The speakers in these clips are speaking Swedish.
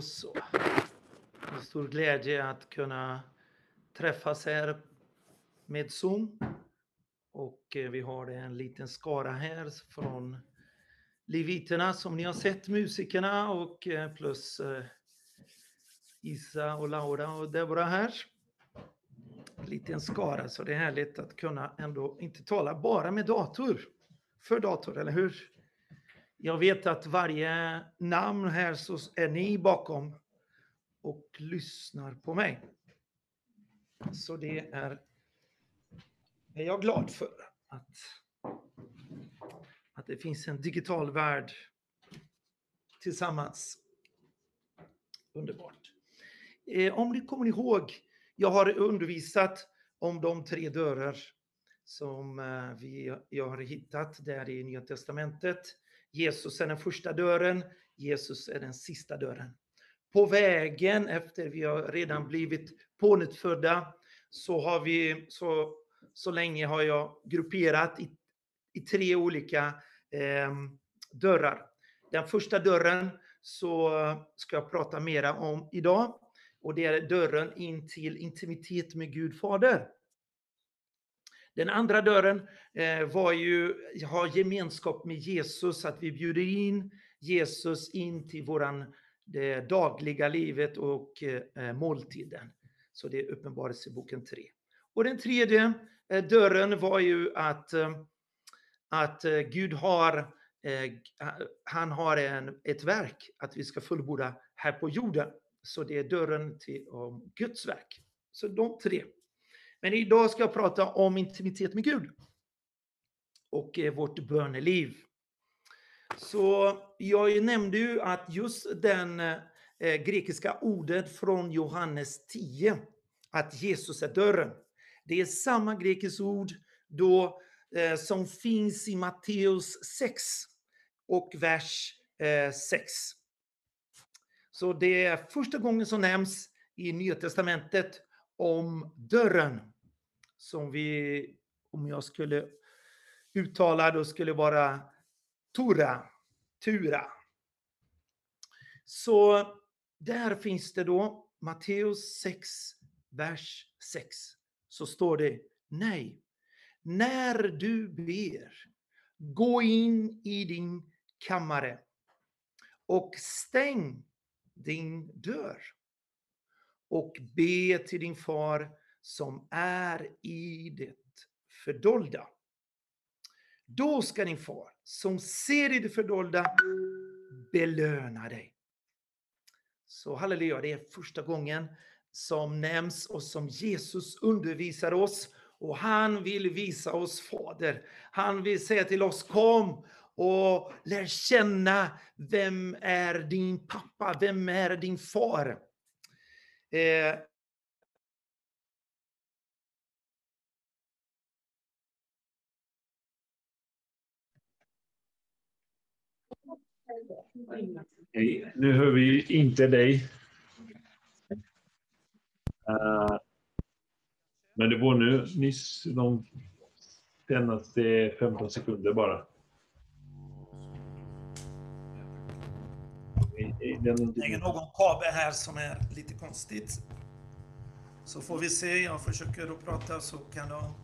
Då så. En stor glädje att kunna träffas här med Zoom. Och eh, vi har en liten skara här från Leviterna som ni har sett, musikerna och eh, plus eh, Isa och Laura och Deborah här. En liten skara, så det är härligt att kunna ändå inte tala bara med dator. För dator, eller hur? Jag vet att varje namn här så är ni bakom och lyssnar på mig. Så det är, är jag glad för att, att det finns en digital värld tillsammans. Underbart. Eh, om ni kommer ihåg, jag har undervisat om de tre dörrar som eh, vi, jag har hittat där i Nya Testamentet. Jesus är den första dörren, Jesus är den sista dörren. På vägen efter vi har redan blivit pånyttfödda så har vi så, så länge har jag grupperat i, i tre olika eh, dörrar. Den första dörren så ska jag prata mera om idag och det är dörren in till intimitet med Gud Fader. Den andra dörren eh, var ju ha gemenskap med Jesus, att vi bjuder in Jesus in till våran det dagliga livet och eh, måltiden. Så det är Uppenbarelseboken 3. Och den tredje eh, dörren var ju att, eh, att eh, Gud har, eh, han har en, ett verk att vi ska fullborda här på jorden. Så det är dörren till om Guds verk. Så de tre. Men idag ska jag prata om intimitet med Gud och eh, vårt böneliv. Så jag nämnde ju att just den eh, grekiska ordet från Johannes 10, att Jesus är dörren. Det är samma grekiska ord då eh, som finns i Matteus 6 och vers eh, 6. Så det är första gången som nämns i Nya Testamentet om dörren. Som vi, om jag skulle uttala, då skulle vara Tura, Tura. Så där finns det då Matteus 6, vers 6. Så står det nej. När du ber, gå in i din kammare och stäng din dörr och be till din far som är i det fördolda. Då ska din far som ser i det fördolda belöna dig. Så halleluja, det är första gången som nämns och som Jesus undervisar oss och han vill visa oss Fader. Han vill säga till oss kom och lär känna vem är din pappa, vem är din far. Eh, Hej, nu hör vi inte dig. Uh, men det var nu nyss de senaste 15 sekunder bara. Det är någon kabel här som är lite konstigt. Så får vi se, jag försöker att prata så kan de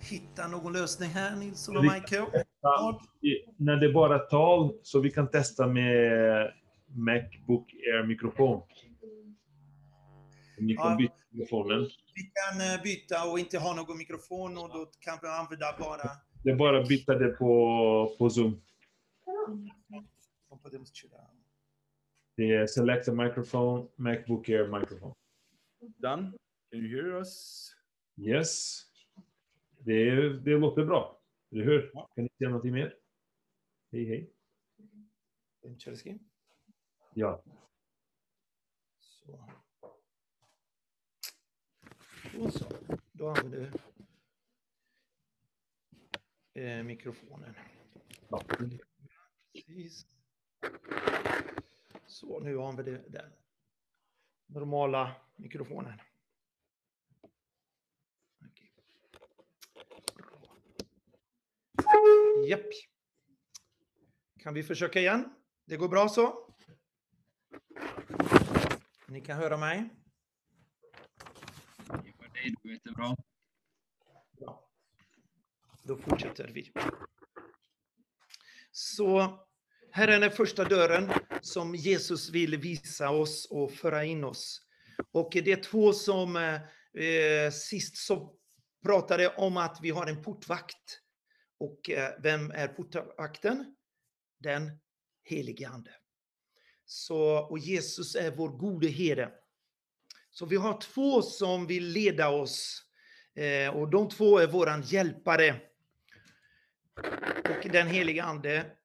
hitta någon lösning här, Nilsson och Michael. När det är bara tal, så vi kan testa med Macbook Air-mikrofon. Ni kan ja, byta mikrofonen. Vi kan eh, byta och inte ha någon mikrofon och då kan vi använda bara... Det är bara att byta det på, på Zoom. Är select a microphone, Macbook Air microphone. Done. Can you hear us? Yes. Det, det låter bra. Eller hur? Ja. Kan ni säga någonting mer? Hej, hej. Chelsea? Ja. Så. Och så. Då använder du eh, mikrofonen. Ja. Precis. Så, nu använder vi den normala mikrofonen. Japp. Kan vi försöka igen? Det går bra så? Ni kan höra mig? Jättebra. Bra. Då fortsätter vi. Så här är den första dörren som Jesus vill visa oss och föra in oss. Och det är två som eh, sist så pratade om att vi har en portvakt. Och eh, vem är portvakten? Den helige Ande. Så, och Jesus är vår gode herde. Så vi har två som vill leda oss eh, och de två är våran hjälpare. Och den helige Ande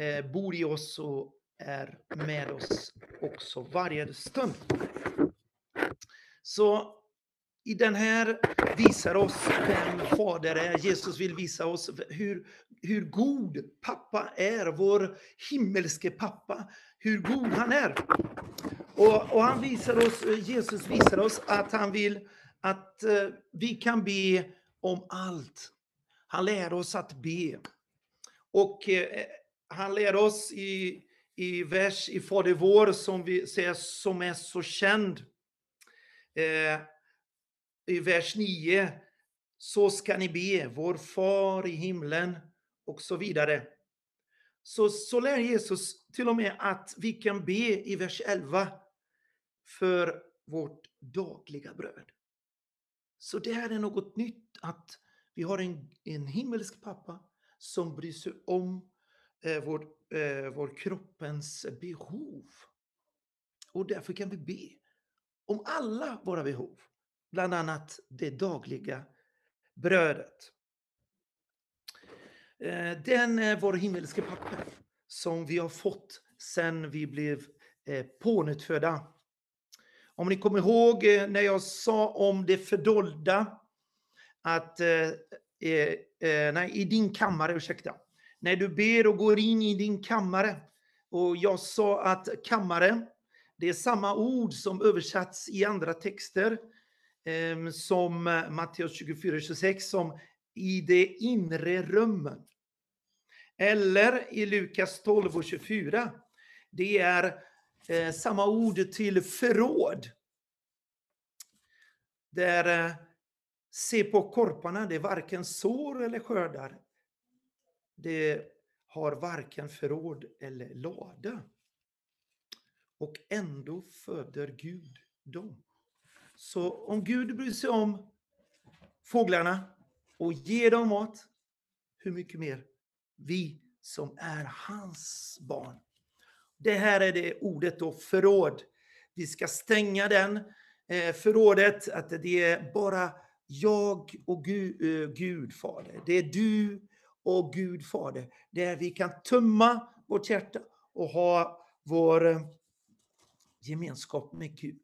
eh, bor i oss och är med oss också varje stund. Så i den här visar oss vem Fader är. Jesus vill visa oss hur, hur god pappa är, vår himmelske pappa, hur god han är. Och, och han visar oss, Jesus visar oss att han vill att eh, vi kan be om allt. Han lär oss att be. Och eh, han lär oss i, i vers i Fader vår som vi säger som är så känd. Eh, I vers 9. Så ska ni be, vår far i himlen och så vidare. Så, så lär Jesus till och med att vi kan be i vers 11 för vårt dagliga bröd. Så det här är något nytt att vi har en, en himmelsk pappa som bryr sig om eh, vår, eh, vår kroppens behov. Och därför kan vi be om alla våra behov, bland annat det dagliga brödet. Eh, den är vår himmelske pappa som vi har fått sedan vi blev eh, pånyttfödda. Om ni kommer ihåg eh, när jag sa om det fördolda, att eh, eh, eh nej, i din kammare, ursäkta. När du ber och går in i din kammare. Och jag sa att kammare, det är samma ord som översatts i andra texter. Eh, som Matteus 24, 26, som i det inre rummen. Eller i Lukas 12 och 24. Det är eh, samma ord till förråd. Där eh, se på korparna, det är varken sår eller skördar. Det har varken förråd eller lada. Och ändå föder Gud dem. Så om Gud bryr sig om fåglarna och ger dem mat, hur mycket mer vi som är hans barn. Det här är det ordet då, förråd. Vi ska stänga den eh, förrådet, att det är bara jag och Gud, eh, Gud Fader. Det är du och Gud Fader. Där vi kan tömma vårt hjärta och ha vår eh, gemenskap med Gud.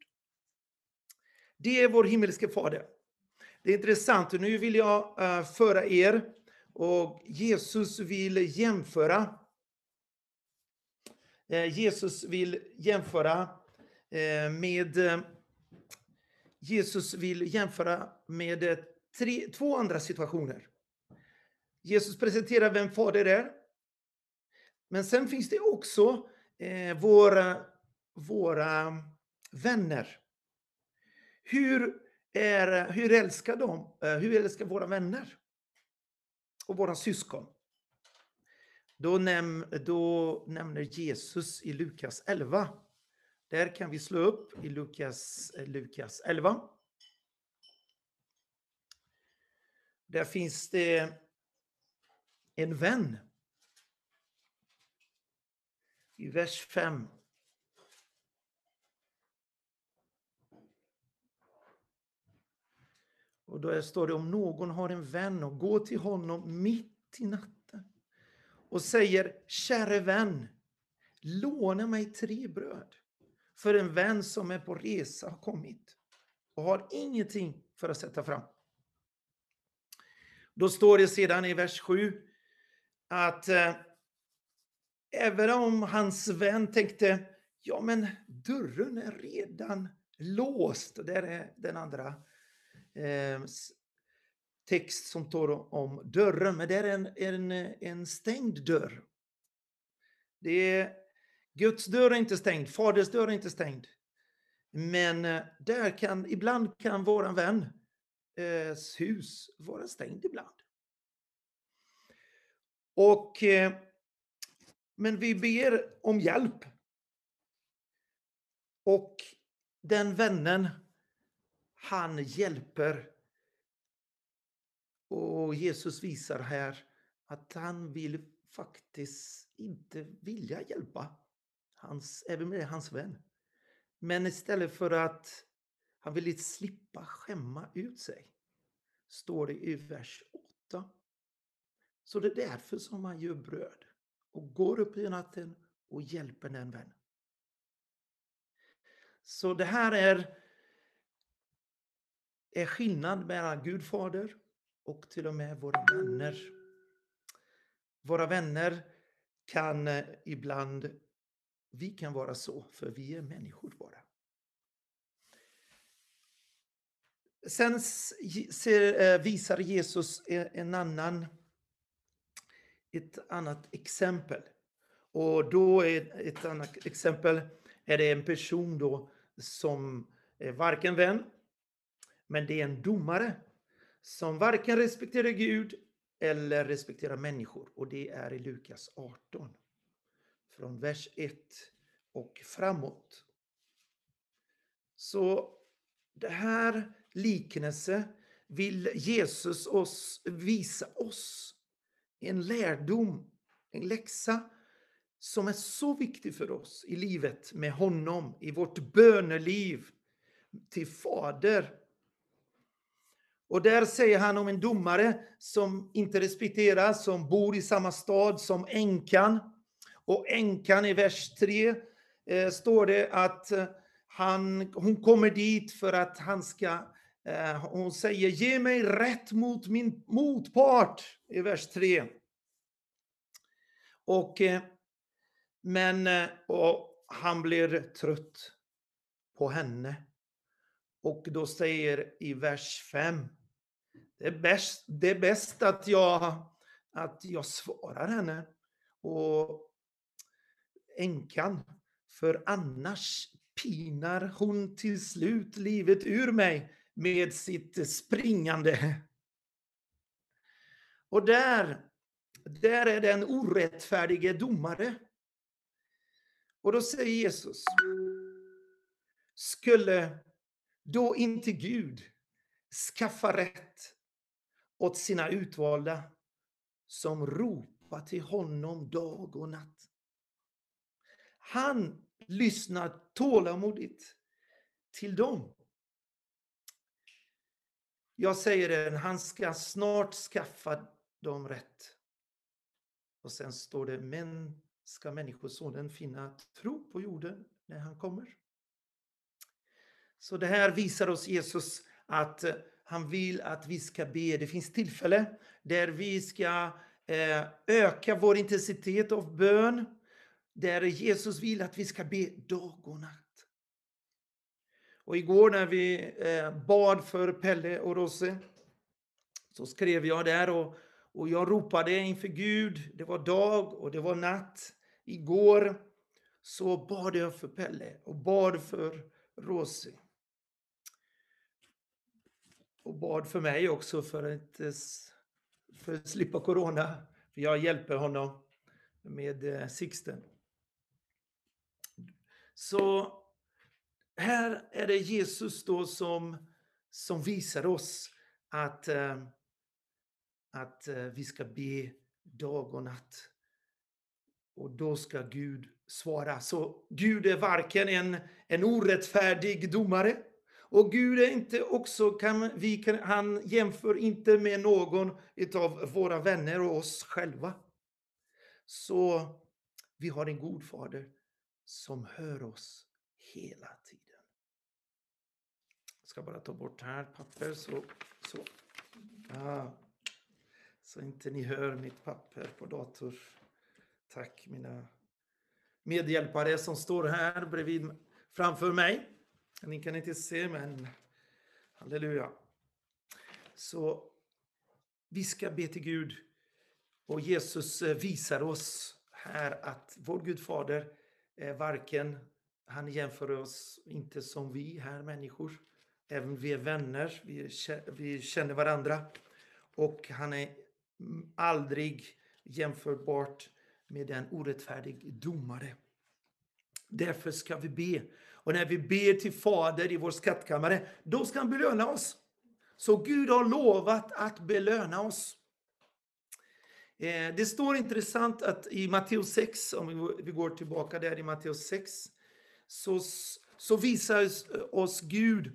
Det är vår himmelske Fader. Det är intressant, och nu vill jag eh, föra er och Jesus vill jämföra eh, Jesus vill jämföra med Jesus vill jämföra med tre, två andra situationer. Jesus presenterar vem Fader är. Men sen finns det också eh, våra, våra vänner. Hur, är, hur älskar de? Eh, hur älskar våra vänner? och våra syskon. Då, näm då nämner Jesus i Lukas 11. Där kan vi slå upp i Lukas, eh, Lukas 11. Där finns det en vän. I vers 5. Och då står det om någon har en vän och går till honom mitt i natten och säger, käre vän, låna mig tre bröd. För en vän som är på resa har kommit och har ingenting för att sätta fram. Då står det sedan i vers 7 att eh, även om hans vän tänkte, ja men dörren är redan låst, där är den andra eh, text som tar om dörren, men det är en, en, en stängd dörr. Det är, Guds dörr är inte stängd, Faders dörr är inte stängd. Men eh, där kan, ibland kan våran väns eh, hus vara stängd ibland. Och, eh, men vi ber om hjälp. Och den vännen, han hjälper. Och Jesus visar här att han vill faktiskt inte vilja hjälpa hans, även med hans vän. Men istället för att han vill slippa skämma ut sig, står det i vers så det är därför som man gör bröd och går upp i natten och hjälper den vän. Så det här är, är skillnad mellan Gud fader och till och med våra vänner. Våra vänner kan eh, ibland, vi kan vara så, för vi är människor bara. Sen eh, visar Jesus en annan, ett annat exempel. Och då är ett annat exempel är det en person då som är varken vän, men det är en domare som varken respekterar Gud eller respekterar människor. Och det är i Lukas 18. Från vers 1 och framåt. Så det här liknelse vill Jesus oss visa oss en lärdom, en läxa som är så viktig för oss i livet med honom, i vårt böneliv till Fader. Och där säger han om en domare som inte respekteras, som bor i samma stad som änkan. Och änkan i vers 3 eh, står det att eh, han, hon kommer dit för att han ska, Eh, hon säger ge mig rätt mot min motpart i vers 3. Och eh, men eh, och han blir trött på henne. Och då säger i vers 5. Det är bäst, det är bäst att, jag, att jag svarar henne. Och änkan. För annars pinar hon till slut livet ur mig med sitt springande. Och där, där är den orättfärdige domare. Och då säger Jesus, skulle då inte Gud skaffa rätt åt sina utvalda som ropar till honom dag och natt? Han lyssnar tålamodigt till dem. Jag säger det, han ska snart skaffa dem rätt. Och sen står det, men ska Människosonen finna tro på jorden när han kommer. Så det här visar oss Jesus att eh, han vill att vi ska be. Det finns tillfälle där vi ska eh, öka vår intensitet av bön. Där Jesus vill att vi ska be dag och natt. Och igår när vi eh, bad för Pelle och Rosse så skrev jag där och, och jag ropade inför Gud. Det var dag och det var natt. Igår så bad jag för Pelle och bad för Rosie. Och bad för mig också för att, eh, för att slippa corona. För jag hjälper honom med eh, Sixten. Så här är det Jesus då som, som visar oss att, eh, att eh, vi ska be dag och natt och då ska Gud svara. Så Gud är varken en, en orättfärdig domare och Gud är inte också, kan, vi kan, han jämför inte med någon av våra vänner och oss själva. Så vi har en god fader som hör oss hela tiden. Jag ska bara ta bort här papper så, så. Ah, så inte ni hör mitt papper på dator. Tack mina medhjälpare som står här bredvid framför mig. Ni kan inte se men halleluja. Så vi ska be till Gud och Jesus eh, visar oss här att vår Gud fader är varken han jämför oss inte som vi här människor. Även vi är vänner, vi, vi känner varandra. Och han är aldrig jämförbart med en orättfärdig domare. Därför ska vi be. Och när vi ber till Fader i vår skattkammare, då ska han belöna oss. Så Gud har lovat att belöna oss. Eh, det står intressant att i Matteus 6, om vi- går tillbaka där i Matteus 6, så, så visar oss- oss Gud eh,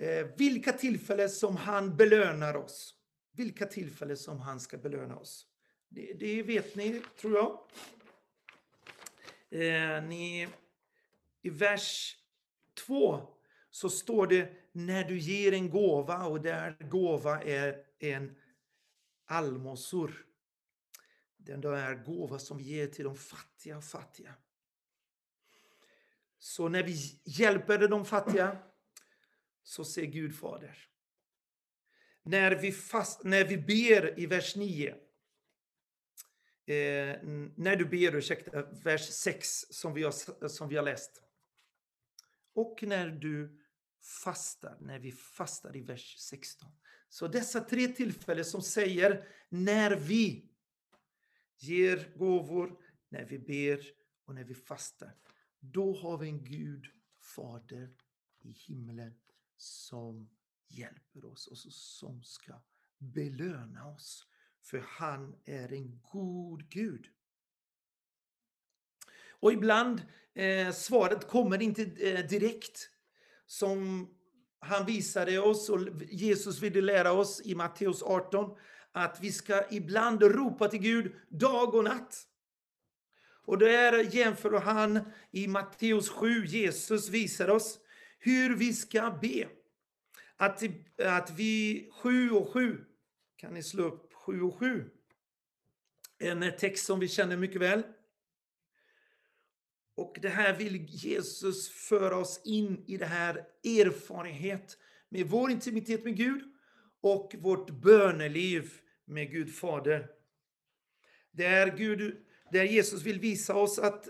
Eh, vilka tillfällen som han belönar oss. Vilka tillfällen som han ska belöna oss. Det, det vet ni, tror jag. Eh, ni, I vers 2 så står det när du ger en gåva och där gåva är en allmosor. Den där gåva som vi ger till de fattiga och fattiga. Så när vi hjälper de fattiga så ser Gud Fader. När vi, fast, när vi ber i vers 9. Eh, när du ber, ursäkta, vers 6 som vi, har, som vi har läst. Och när du fastar, när vi fastar i vers 16. Så dessa tre tillfällen som säger när vi ger gåvor, när vi ber och när vi fastar. Då har vi en Gud, Fader i himlen som hjälper oss och som ska belöna oss. För han är en god Gud. Och ibland eh, svaret kommer inte eh, direkt. Som han visade oss och Jesus ville lära oss i Matteus 18 att vi ska ibland ropa till Gud dag och natt. Och där jämför han i Matteus 7, Jesus visar oss hur vi ska be. Att, att vi 7 och 7, kan ni slå upp 7 och 7? En eh, text som vi känner mycket väl. Och det här vill Jesus föra oss in i det här erfarenhet med vår intimitet med Gud och vårt böneliv med Gud Fader. Där, Gud, där Jesus vill visa oss att,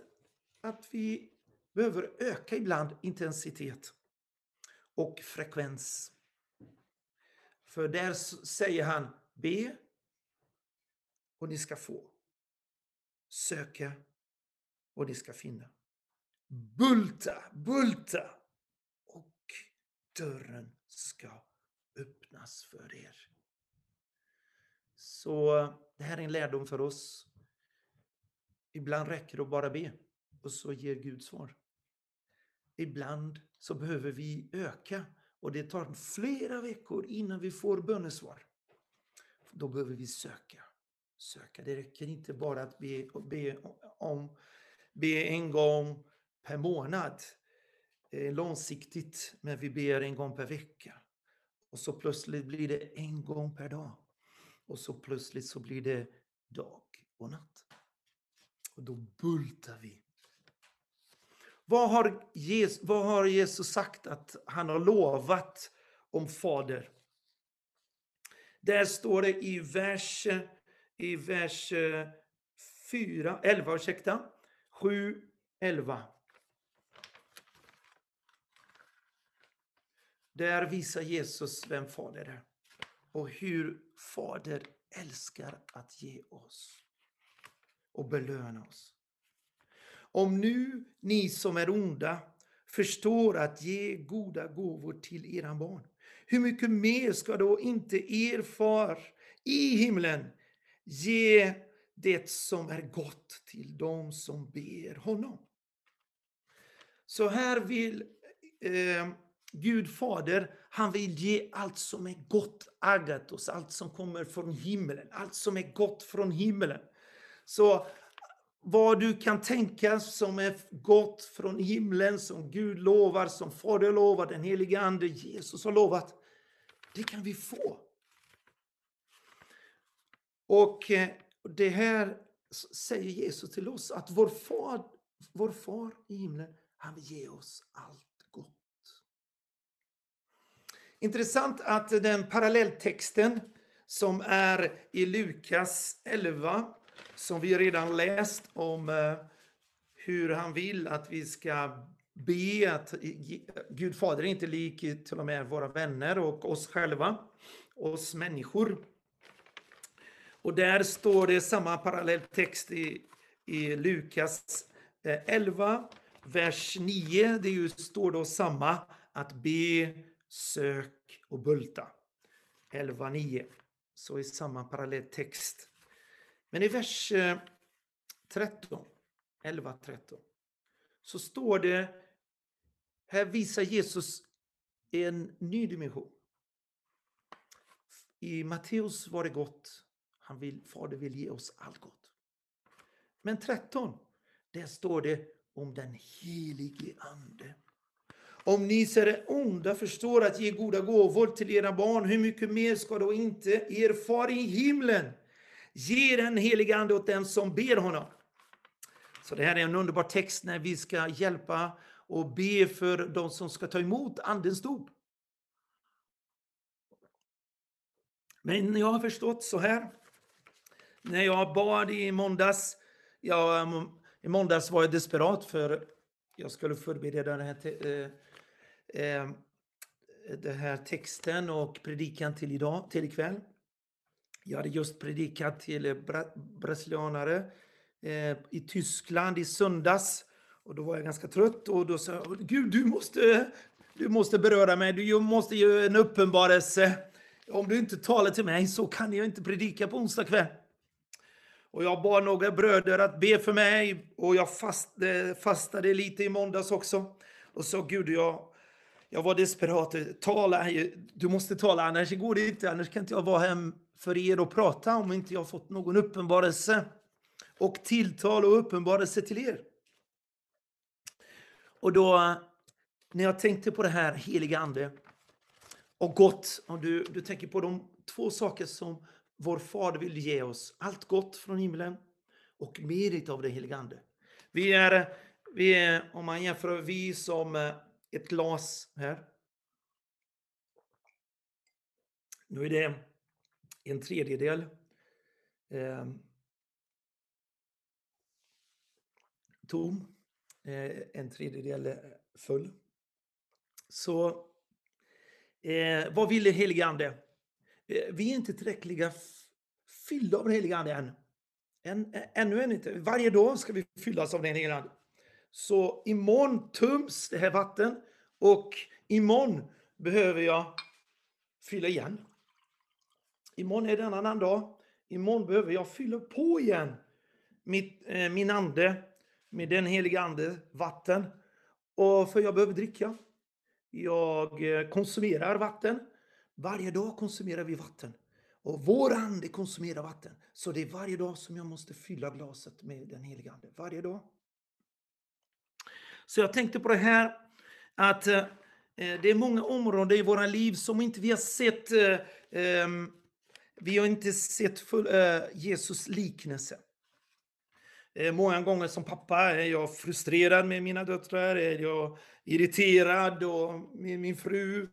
att vi behöver öka ibland intensitet och frekvens. För där säger han, be och ni ska få. Söka och ni ska finna. Bulta, bulta och dörren ska öppnas för er. Så det här är en lärdom för oss. Ibland räcker det att bara be och så ger Gud svar. Ibland så behöver vi öka och det tar flera veckor innan vi får bönesvar. Då behöver vi söka. Söka. Det räcker inte bara att be, be, om, be en gång per månad. Långsiktigt, men vi ber en gång per vecka. Och så plötsligt blir det en gång per dag. Och så plötsligt så blir det dag och natt. Och då bultar vi. Vad har, Jesus, vad har Jesus sagt att han har lovat om Fader? Där står det i vers, i vers 4, 11, ursäkta, 7, 11. Där visar Jesus vem Fader är och hur Fader älskar att ge oss och belöna oss. Om nu ni som är onda förstår att ge goda gåvor till era barn, hur mycket mer ska då inte er far i himlen ge det som är gott till dem som ber honom? Så här vill eh, Gud Fader, han vill ge allt som är gott, agatos, allt som kommer från himlen, allt som är gott från himlen. Så vad du kan tänka som är gott från himlen, som Gud lovar, som Fader lovar, den helige Ande, Jesus har lovat, det kan vi få. Och eh, det här säger Jesus till oss, att vår far, vår far i himlen, han vill ge oss allt gott. Intressant att den parallelltexten som är i Lukas 11, som vi redan läst om eh, hur han vill att vi ska be att Gud Fader är inte lik till och med våra vänner och oss själva, oss människor. Och där står det samma parallelltext i, i Lukas eh, 11, vers 9. Det just står då samma, att be, sök och bulta. 11, 9. Så i samma parallelltext. Men i vers 13, 11, 13, så står det, här visar Jesus en ny dimension. I Matteus var det gott, han vill, Fader vill ge oss allt gott. Men 13, där står det om den helige Ande. Om ni ser det onda förstår att ge goda gåvor till era barn, hur mycket mer ska då inte er far i himlen ge den helige Ande åt den som ber honom? Så det här är en underbar text när vi ska hjälpa och be för de som ska ta emot Andens dop. Men jag har förstått så här, när jag bad i måndags, jag, i måndags var jag desperat för jag skulle förbereda den här, eh, eh, den här texten och predikan till idag, till ikväll. Jag hade just predikat till eh, bra, brasilianare eh, i Tyskland i söndags. Och då var jag ganska trött och då sa jag, Gud du måste, du måste beröra mig, du måste ge en uppenbarelse. Om du inte talar till mig så kan jag inte predika på onsdag kväll. Och jag bad några bröder att be för mig och jag fastade, eh, fastade lite i måndags också. Och sa Gud, jag, jag var desperat. Tala, du måste tala, annars går det inte. Annars kan inte jag vara hem för er att prata om inte jag fått någon uppenbarelse och tilltal och uppenbarelse till er. Och då, när jag tänkte på det här heliga ande och gott, om du, du tänker på de två saker som vår Fader vill ge oss, allt gott från himlen och mer av den heliga ande. Vi är, vi är, om man jämför, vi som eh, ett glas här. Nu är det en tredjedel eh, tom, eh, en tredjedel eh, full. Så eh, vad vill den helige Ande? Eh, vi är inte tillräckliga fyllda av den helige Ande än. än. Ännu än inte. Varje dag ska vi fyllas av den helige Ande. Så imorgon töms det här vatten och imorgon behöver jag fylla igen. Imorgon är det en annan dag. Imorgon behöver jag fylla på igen mitt, eh, min ande med den heliga ande, vatten. Och för jag behöver dricka. Jag eh, konsumerar vatten. Varje dag konsumerar vi vatten. Och vår ande konsumerar vatten. Så det är varje dag som jag måste fylla glaset med den heliga ande. Varje dag. Så jag tänkte på det här att eh, eh det är många områden i våra liv som inte vi har sett. Eh, eh, vi har inte sett full, eh, Jesus liknelse. Eh, många gånger som pappa är jag frustrerad med mina döttrar, är jag irriterad och med min fru.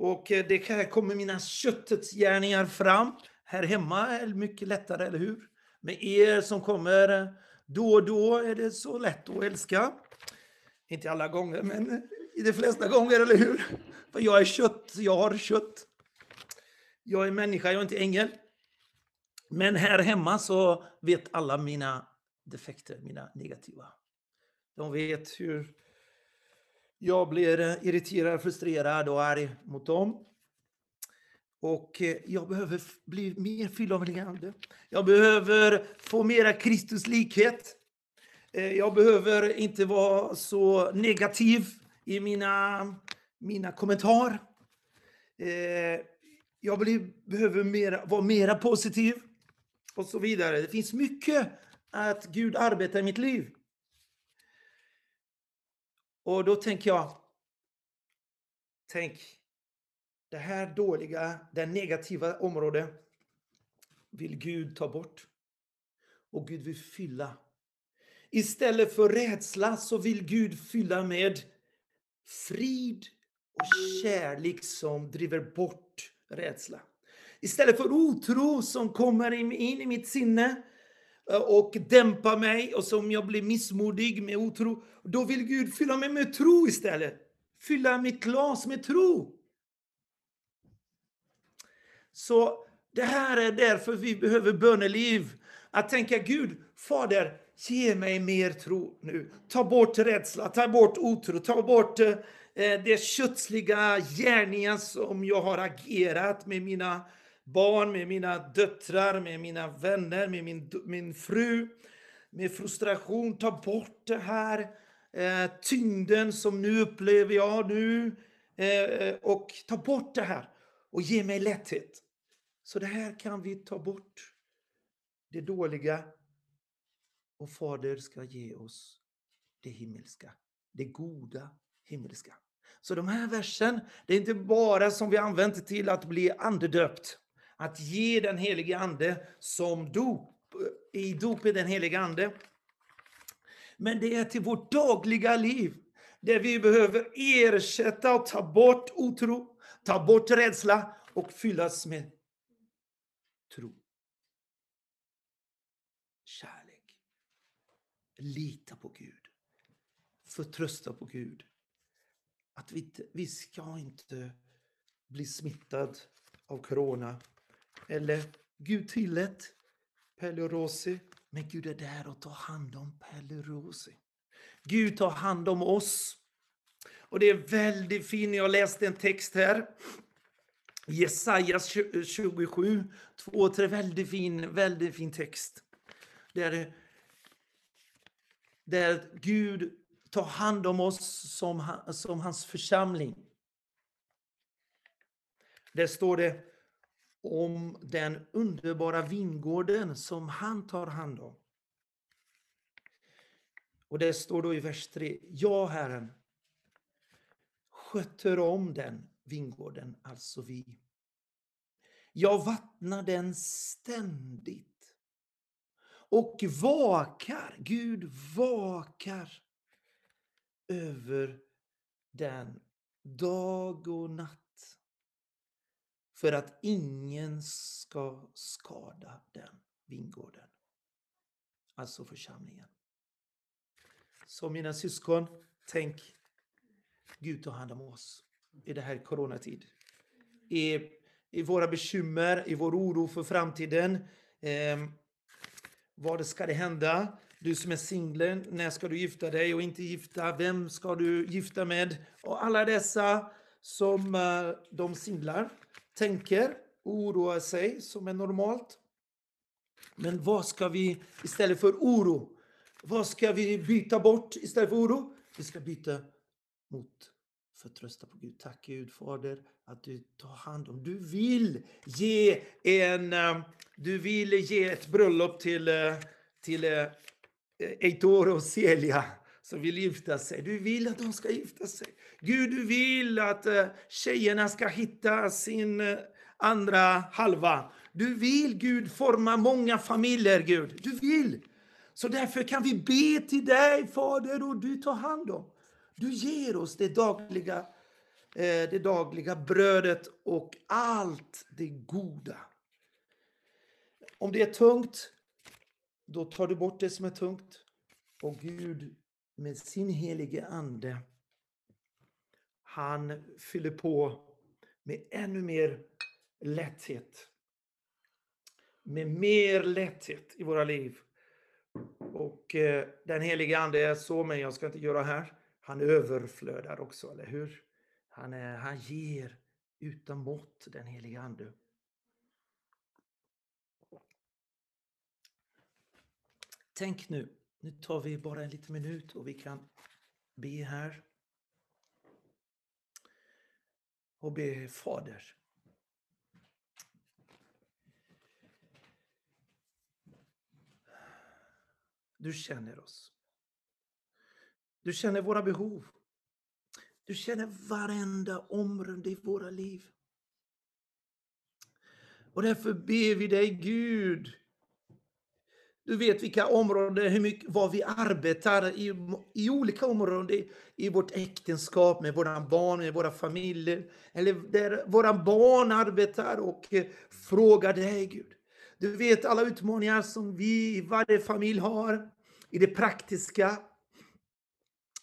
Och eh, det här kommer mina köttets gärningar fram. Här hemma är det mycket lättare, eller hur? Med er som kommer eh, då och då är det så lätt att älska. Inte alla gånger, men i de flesta gånger, eller hur? För jag är kött, jag har kött. Jag är människa, jag är inte ängel. Men här hemma så vet alla mina defekter, mina negativa. De vet hur jag blir irriterad, frustrerad och arg mot dem. Och eh, jag behöver bli mer fylld av den ande. Jag behöver få mera Kristus likhet. Eh, jag behöver inte vara så negativ i mina, mina kommentarer. Eh, jag jag behöver mera, vara mera positiv och så vidare. Det finns mycket att Gud arbetar i mitt liv. Och då tänker jag, tänk, det här dåliga, det negativa området vill Gud ta bort. Och Gud vill fylla. Istället för rädsla så vill Gud fylla med frid och kärlek som driver bort rädsla. Istället för otro som kommer in i mitt sinne eh, och dämpar mig och som jag blir missmodig med otro, då vill Gud fylla mig med tro istället. Fylla mitt glas med tro. Så det här är därför vi behöver böneliv. Att tänka Gud, Fader, ge mig mer tro nu. Ta bort rädsla, ta bort otro, ta bort eh, Eh, det kötsliga gärningar som jag har agerat med mina barn, med mina döttrar, med mina vänner, med min, min fru. Med frustration, ta bort det här eh, tyngden som nu upplever jag nu. Eh, och ta bort det här och ge mig lätthet. Så det här kan vi ta bort. Det dåliga. Och Fader ska ge oss det himmelska. Det goda himmelska. Så de här versen, det är inte bara som vi använt till att bli andedöpt. Att ge den helige ande som dop, i dop i den helige ande. Men det är till vårt dagliga liv. Där vi behöver ersätta och ta bort otro, ta bort rädsla och fyllas med tro. Kärlek. Lita på Gud. Förtrösta på Gud. Att vi, vi ska inte bli smittad av corona. Eller Gud tillät Pelle Rossi. Men Gud är där och tar hand om Pelle Rossi. Gud tar hand om oss. Och det är väldigt fint. Jag läste en text här Jesaja 27, 2 3, väldigt fin, väldigt fin text. Där, där Gud ta hand om oss som, som hans församling. Där står det om den underbara vingården som han tar hand om. Och det står då i vers 3. Ja, Herren, sköter om den vingården, alltså vi. Jag vattnar den ständigt. Och vakar, Gud vakar över den dag och natt. För att ingen ska skada den vingården. Alltså församlingen. Så mina syskon, tänk Gud tar hand om oss i det här coronatid. I, I våra bekymmer, i vår oro för framtiden. Eh, vad ska det hända? Du som är singel, när ska du gifta dig och inte gifta? Vem ska du gifta med? Och alla dessa som eh, de singlar tänker, oroar sig som är normalt. Men vad ska vi istället för oro? Vad ska vi byta bort istället för oro? Vi ska byta mot förtrösta på Gud. Tack Gud Fader att du tar hand om. Du vill ge en, eh, du vill ge ett bröllop till, eh, till Eitor och Celia som vill gifta sig. Du vill att de ska gifta sig. Gud, du vill att eh, tjejerna ska hitta sin eh, andra halva. Du vill Gud forma många familjer, Gud. Du vill. Så därför kan vi be till dig, Fader, och du tar hand om. Du ger oss det dagliga, eh, det dagliga brödet och allt det goda. Om det är tungt, då tar du bort det som är tungt. Och Gud med sin helige Ande, han fyller på med ännu mer lätthet. Med mer lätthet i våra liv. Och eh, den helige Ande är så, men jag ska inte göra här. Han överflödar också, eller hur? Han, är, han ger utan mått, den helige Ande. Tänk nu, nu tar vi bara en liten minut och vi kan be här. Och be Fader. Du känner oss. Du känner våra behov. Du känner varenda område i våra liv. Och därför ber vi dig Gud. Du vet vilka områden, hur mycket, vad vi arbetar i, i olika områden i vårt äktenskap, med våra barn, med våra familjer. Eller där våra barn arbetar och eh, frågar dig Gud. Du vet alla utmaningar som vi, i varje familj har i det praktiska.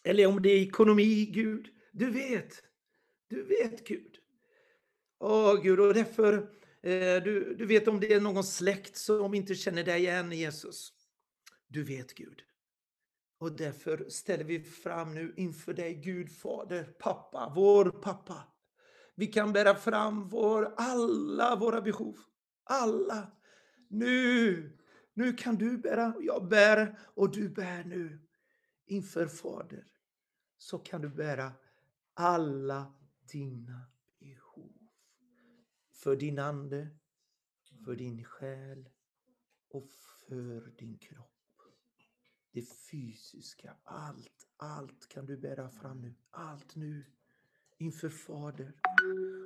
Eller om det är ekonomi, Gud. Du vet. Du vet Gud. Åh Gud, och därför, Eh, du, du vet om det är någon släkt som inte känner dig igen Jesus. Du vet Gud. Och därför ställer vi fram nu inför dig Gud Fader, pappa, vår pappa. Vi kan bära fram vår, alla våra behov. Alla. Nu, nu kan du bära, jag bär och du bär nu inför Fader. Så kan du bära alla dina. För din ande, för din själ och för din kropp. Det fysiska, allt, allt kan du bära fram nu. Allt nu inför Fader.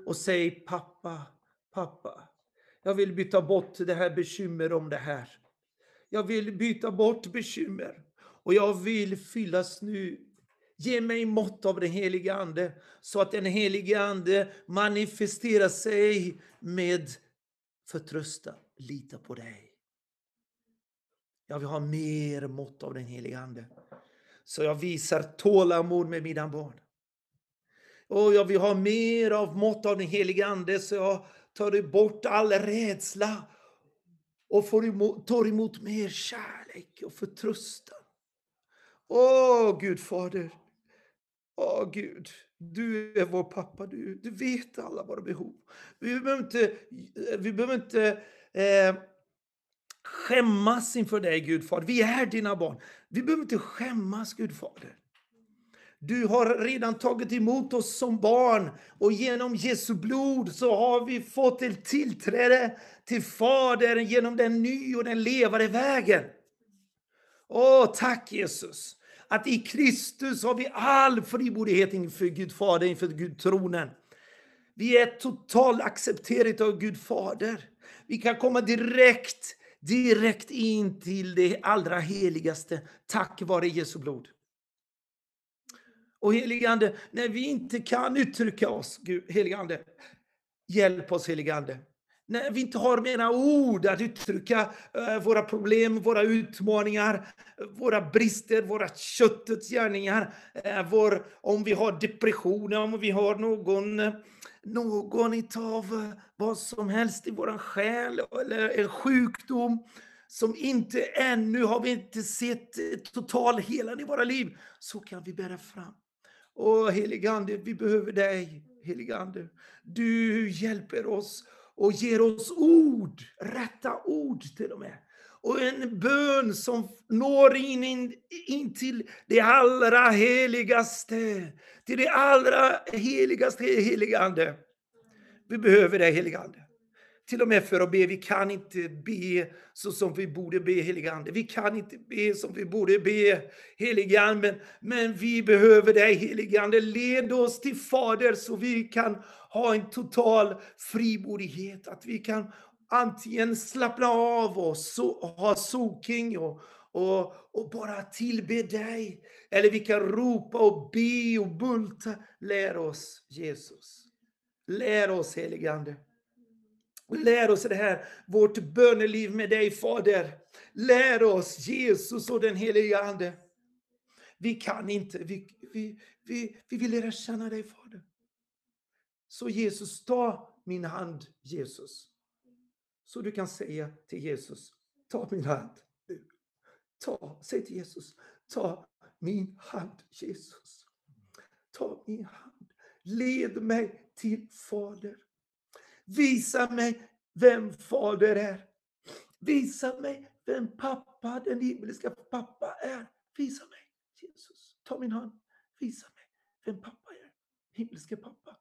Och säg pappa, pappa, jag vill byta bort det här bekymmer om det här. Jag vill byta bort bekymmer och jag vill fyllas nu. Ge mig mått av den helige Ande så att den helige Ande manifesterar sig med förtröstan. Lita på dig. Jag vill ha mer mått av den helige Ande. Så jag visar tålamod med mina barn. Och jag vill ha mer av mått av den helige Ande så jag tar bort all rädsla och får emot, tar emot mer kärlek och förtröstan. Åh Gud Fader, åh Gud, du är vår pappa, du, du vet alla våra behov. Vi behöver inte, eh, vi behöver inte eh, skämmas inför dig Gud Fader. Vi är dina barn. Vi behöver inte skämmas Gud Fader. Du har redan tagit emot oss som barn och genom Jesu blod så har vi fått ett tillträde till Fadern genom den nya och den levande vägen. Åh, tack Jesus! Att i Kristus har vi all frimodighet inför Gud Fader, inför Gud tronen. Vi är totalt accepterade av Gud Fader. Vi kan komma direkt, direkt in till det allra heligaste tack vare Jesu blod. Och heligande, när vi inte kan uttrycka oss, Gud, heligande, hjälp oss heligande. När vi inte har mera ord att uttrycka eh, våra problem, våra utmaningar, våra brister, våra köttets gärningar, eh, vår, om vi har depression, om vi har någon, någon utav eh, vad som helst i vår själ, eller en sjukdom, som inte ännu har vi inte sett total helan i våra liv, så kan vi bära fram. Åh heligande, vi behöver dig, heligande. Du hjälper oss och ger oss ord, rätta ord till och med. Och en bön som når in, in, in till det allra heligaste, till det allra heligaste heligande. Vi behöver det heligande till och med för att be. Vi kan inte be så som vi borde be, helige Ande. Vi kan inte be som vi borde be, helige Ande. Men, men vi behöver dig, helige Ande. Led oss till Fader så vi kan ha en total frimodighet. Att vi kan antingen slappna av och och ha soking och, och, och bara tillbe dig. Eller vi kan ropa och be och bulta. Lär oss Jesus. Lär oss helige Ande. Lär oss det här, vårt böneliv med dig Fader. Lär oss Jesus och den helige Ande. Vi kan inte, vi, vi, vi, vi vill lära känna dig Fader. Så Jesus, ta min hand Jesus. Så du kan säga till Jesus, ta min hand. Ta, säg till Jesus, ta min hand Jesus. Ta min hand. Led mig till Fader. Visa mig vem Fader är. Visa mig vem pappa, den himmelska pappa är. Visa mig, Jesus. Ta min hand. Visa mig vem pappa är. Himmelske pappa.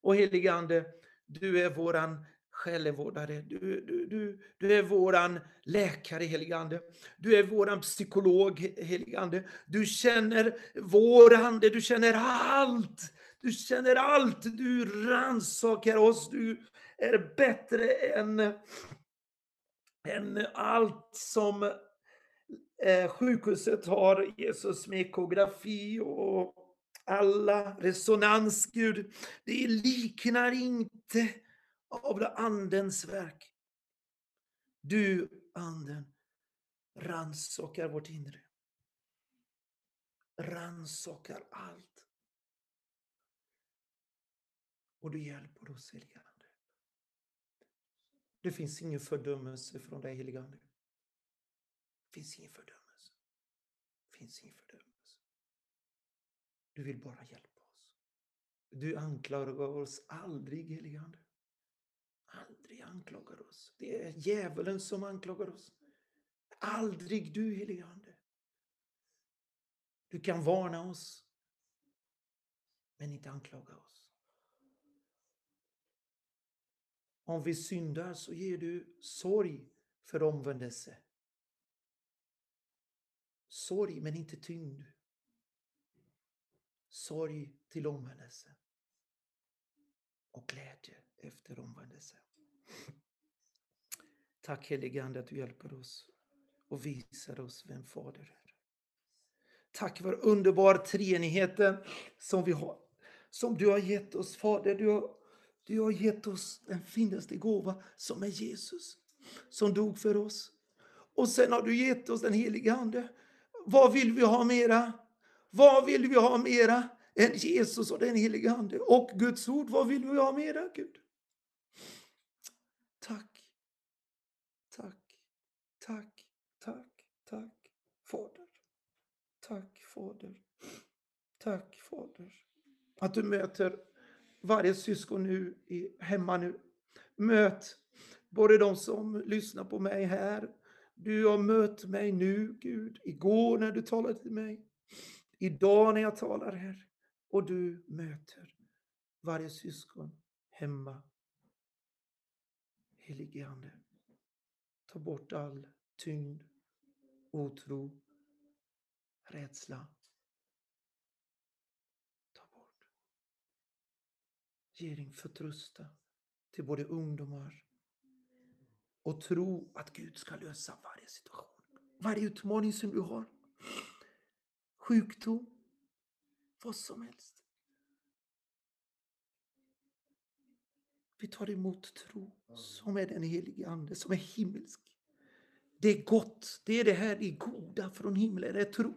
Och helige Ande, du är våran själavårdare. Du, du, du, du är våran läkare, helige Ande. Du är våran psykolog, helige Ande. Du känner vår ande, du känner allt du känner allt, du rannsakar oss, du är bättre än, än allt som eh, sjukhuset har, Jesus, med ekografi och alla resonans, Gud. Det liknar inte av andens verk. Du, Anden, rannsakar vårt inre. Rannsakar allt. Och du hjälper oss, helige Ande. Det finns ingen fördömelse från dig, helige Ande. Det finns ingen fördömelse. Det finns ingen fördömelse. Du vill bara hjälpa oss. Du anklagar oss aldrig, helige Ande. Aldrig anklagar oss. Det är djävulen som anklagar oss. Aldrig du, helige Ande. Du kan varna oss, men inte anklaga oss. Om vi syndar så ger du sorg för omvändelse. Sorg, men inte tyngd. Sorg till omvändelse. Och glädje efter omvändelse. Tack helige Ande att du hjälper oss och visar oss vem Fader är. Tack för underbar treenigheten som vi har. Som du har gett oss Fader. Du har, du har gett oss den finaste gåva som är Jesus. Som dog för oss. Och sen har du gett oss den heliga Ande. Vad vill vi ha mera? Vad vill vi ha mera än Jesus och den heliga Ande? Och Guds ord, vad vill vi ha mera Gud? Tack. Tack. Tack. Tack. Tack. Fader. Tack Fader. Tack Fader. Att du möter varje syskon nu hemma nu. Möt både de som lyssnar på mig här. Du har mött mig nu Gud. Igår när du talade till mig. Idag när jag talar här. Och du möter varje syskon hemma. Helige Ande. Ta bort all tyngd, otro, rädsla. Ta bort. Ge din förtröstan till både ungdomar och tro att Gud ska lösa varje situation. Varje utmaning som du har. Sjukdom. Vad som helst. Vi tar emot tro som är den helige Ande, som är himmelsk. Det är gott, det är det här, det goda från himlen, det är tro.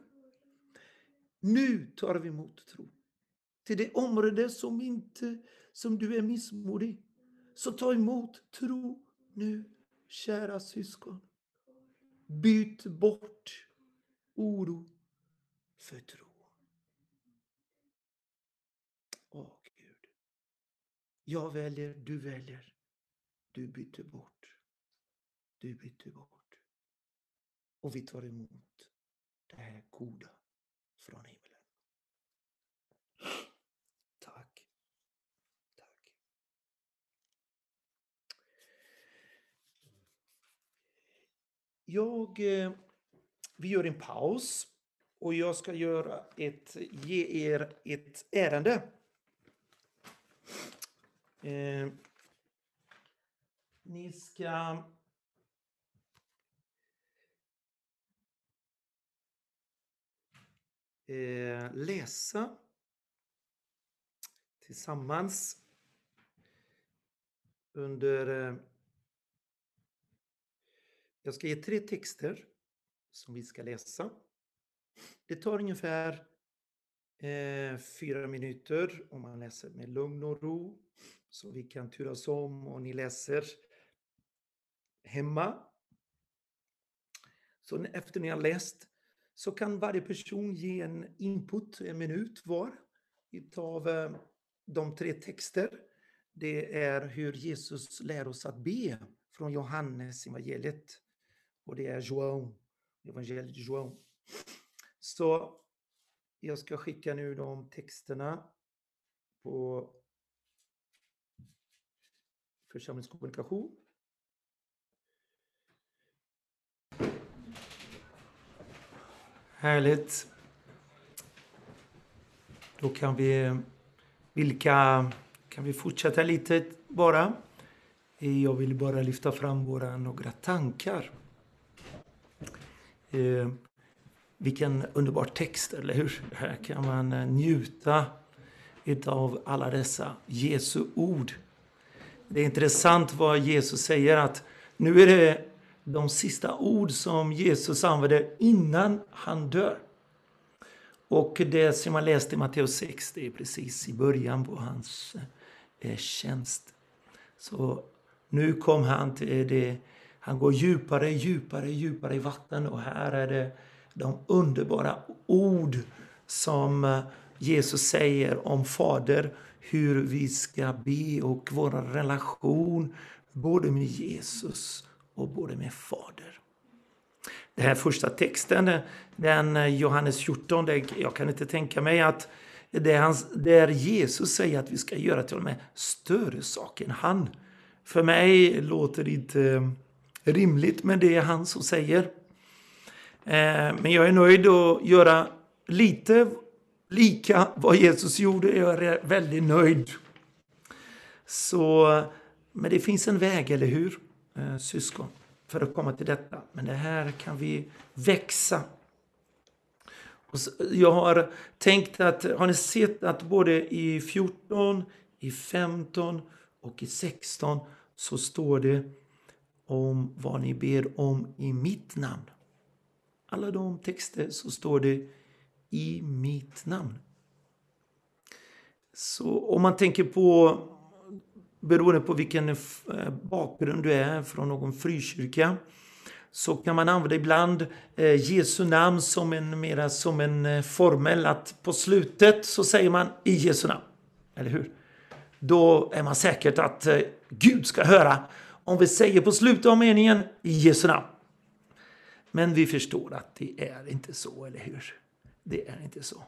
Nu tar vi emot tro. Till det område som, inte, som du är missmodig. Så ta emot tro nu, kära syskon. Byt bort oro för tro. Åh Gud. Jag väljer, du väljer. Du byter bort. Du byter bort. Och vi tar emot det här goda från himlen. Tack. Tack. Jag, eh, vi gör en paus och jag ska göra ett, ge er ett ärende. Eh, ni ska eh, läsa tillsammans under... Eh, jag ska ge tre texter som vi ska läsa. Det tar ungefär eh, fyra minuter om man läser med lugn och ro. Så vi kan turas om och ni läser hemma. Så efter ni har läst så kan varje person ge en input, en minut var, utav eh, de tre texter. Det är hur Jesus lär oss att be från Johannes evangeliet. Och det är João, evangeliet João. Så jag ska skicka nu de texterna på församlingskommunikation. Härligt. Då kan vi, vilka, kan vi fortsätta lite bara. Jag vill bara lyfta fram våra några tankar. Eh, vilken underbar text, eller hur? Här kan man eh, njuta av alla dessa Jesu ord. Det är intressant vad Jesus säger att nu är det de sista ord som Jesus använder innan han dör. Och det som man läste i Matteus 6, det är precis i början på hans eh, tjänst. Så nu kom han till det, han går djupare, djupare, djupare i vatten och här är det de underbara ord som eh, Jesus säger om Fader, hur vi ska be och vår relation både med Jesus och både med Fader. Den här första texten, den eh, Johannes 14, jag kan inte tänka mig att det är hans, där Jesus säger att vi ska göra till och med större saker än han. För mig låter det inte rimligt, men det är han som säger. Eh, men jag är nöjd att göra lite lika vad Jesus gjorde. Jag är väldigt nöjd. Så, men det finns en väg, eller hur, eh, syskon? för att komma till detta. Men det här kan vi växa. jag har tänkt att, har ni sett att både i 14, i 15 och i 16 så står det om vad ni ber om i mitt namn. Alla de texter så står det i mitt namn. Så om man tänker på beroende på vilken eh, bakgrund du är från någon frikyrka så kan man använda ibland eh, Jesu namn som en, mera som en eh, formel att på slutet så säger man i Jesu namn. Eller hur? Då är man säkert att Gud ska höra om vi säger på slutet av meningen i Jesu namn. Men vi förstår att det är inte så, eller hur? Det är inte så.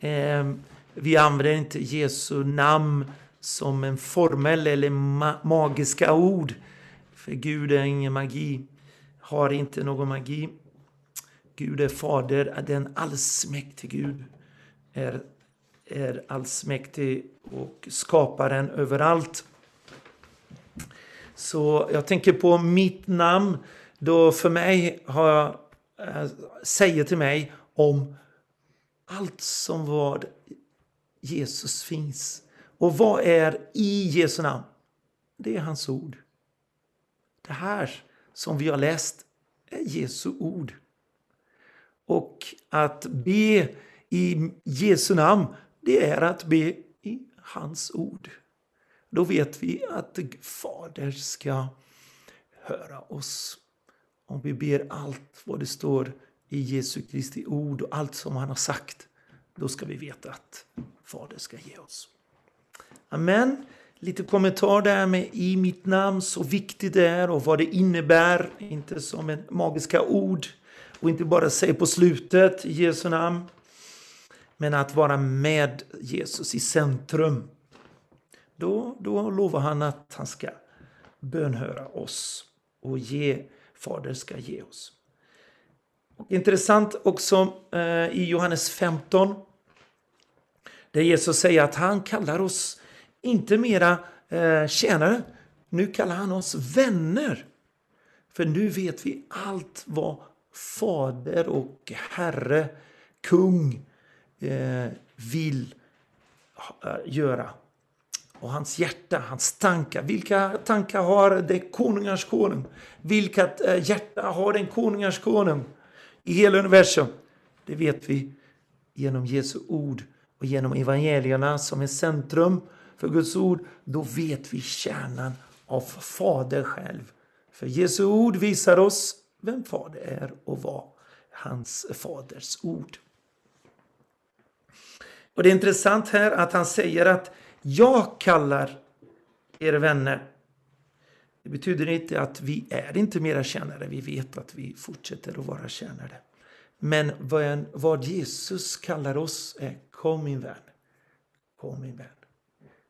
Ehm, vi använder inte Jesu namn som en formel eller ma magiska ord. För Gud är ingen magi, har inte någon magi. Gud är fader, den allsmäktige Gud. Är, är allsmäktig och skaparen överallt. Så jag tänker på mitt namn. Då för mig har eh, säger till mig om allt som vad Jesus finns och vad är i Jesu namn? Det är hans ord. Det här som vi har läst är Jesu ord. Och att be i Jesu namn, det är att be i hans ord. Då vet vi att Fader ska höra oss. Om vi ber allt vad det står i Jesu Kristi ord och allt som han har sagt, då ska vi veta att Fader ska ge oss. Amen. Lite kommentar där med i mitt namn, så viktigt det är och vad det innebär. Inte som en magiska ord och inte bara säga på slutet i Jesu namn. Men att vara med Jesus i centrum. Då, då lovar han att han ska bönhöra oss och ge, Fader ska ge oss. Och intressant också eh, i Johannes 15 där Jesus säger att han kallar oss inte mera eh, tjänare. Nu kallar han oss vänner. För nu vet vi allt vad Fader och Herre, kung, eh, vill eh, göra. Och hans hjärta, hans tankar. Vilka tankar har den konungars konung? Vilka eh, hjärta har den konungars konung i hela universum? Det vet vi genom Jesu ord och genom evangelierna som är centrum för Guds ord, då vet vi kärnan av Fader själv. För Jesu ord visar oss vem Fader är och vad hans Faders ord. Och Det är intressant här att han säger att jag kallar er vänner. Det betyder inte att vi är inte mera tjänare. Vi vet att vi fortsätter att vara tjänare. Men vad Jesus kallar oss är kom min vän. Kom min vän.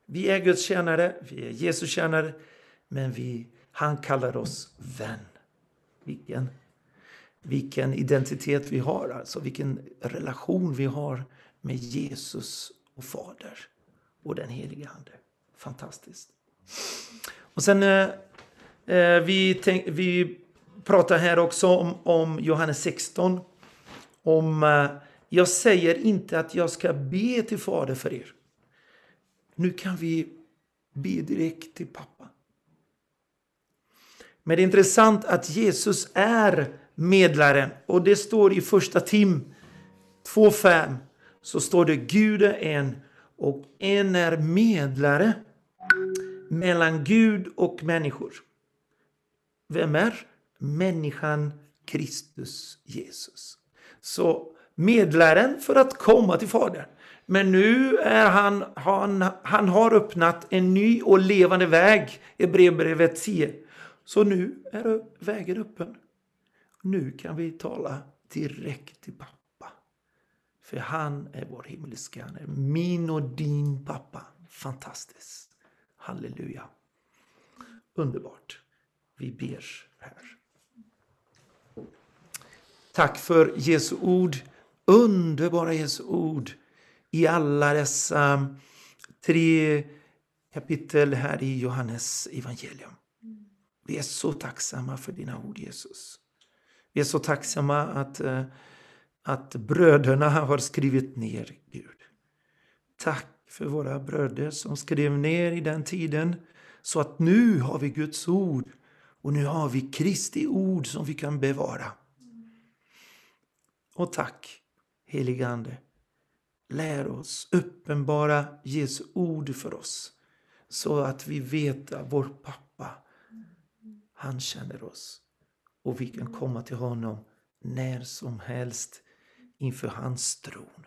Vi är Guds tjänare, vi är Jesu tjänare, men vi, han kallar oss vän. Vilken, vilken identitet vi har, alltså vilken relation vi har med Jesus och Fader och den helige Ande. Fantastiskt. Och sen eh, eh, vi, tänk, vi pratar här också om, om Johannes 16. Om eh, jag säger inte att jag ska be till Fader för er. Nu kan vi be direkt till pappa. Men det är intressant att Jesus är medlaren. Och det står i första Tim 2.5 så står det Gud är en och en är medlare mellan Gud och människor. Vem är? Människan Kristus Jesus. Så medlaren för att komma till Fadern. Men nu är han, han, han har öppnat en ny och levande väg i brevbrevet 10. Så nu är vägen öppen. Nu kan vi tala direkt till pappa. För han är vår himmelska, han är min och din pappa. Fantastiskt. Halleluja. Underbart. Vi ber här. Tack för Jesu ord. Underbara Jesu ord i alla dessa tre kapitel här i Johannes evangelium. Vi är så tacksamma för dina ord Jesus. Vi är så tacksamma att, eh, att bröderna har skrivit ner Gud. Tack för våra bröder som skrev ner i den tiden så att nu har vi Guds ord och nu har vi Kristi ord som vi kan bevara. Och tack helige Ande. Lär oss uppenbara Jesu ord för oss så att vi vet att vår pappa, han känner oss och vi kan komma till honom när som helst inför hans tron.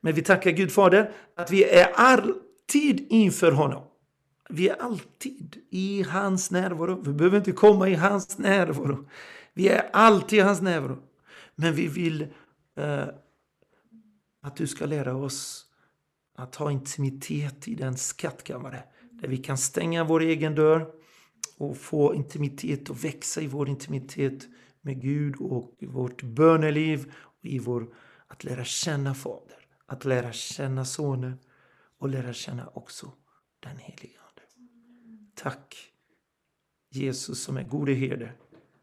Men vi tackar Gud Fader att vi är alltid inför honom. Vi är alltid i hans närvaro. Vi behöver inte komma i hans närvaro. Vi är alltid i hans närvaro. Men vi vill eh, att du ska lära oss att ha intimitet i den skattkammare där vi kan stänga vår egen dörr och få intimitet och växa i vår intimitet med Gud och vårt böneliv i vår, att lära känna Fader, att lära känna Sonen och lära känna också den helige Ande. Tack Jesus som är gode herde.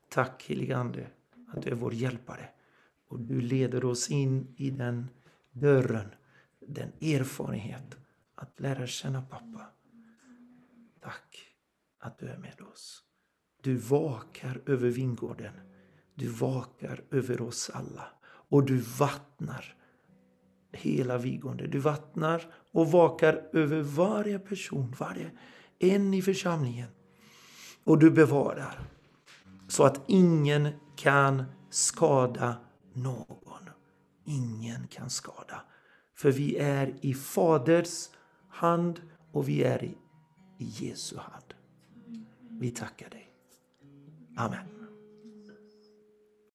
Tack helige Ande att du är vår hjälpare och du leder oss in i den dörren, den erfarenhet att lära känna pappa. Tack att du är med oss. Du vakar över vingården. Du vakar över oss alla. Och du vattnar hela vingården. Du vattnar och vakar över varje person, varje en i församlingen. Och du bevarar så att ingen kan skada någon. Ingen kan skada. För vi är i Faders hand och vi är i Jesu hand. Vi tackar dig. Amen.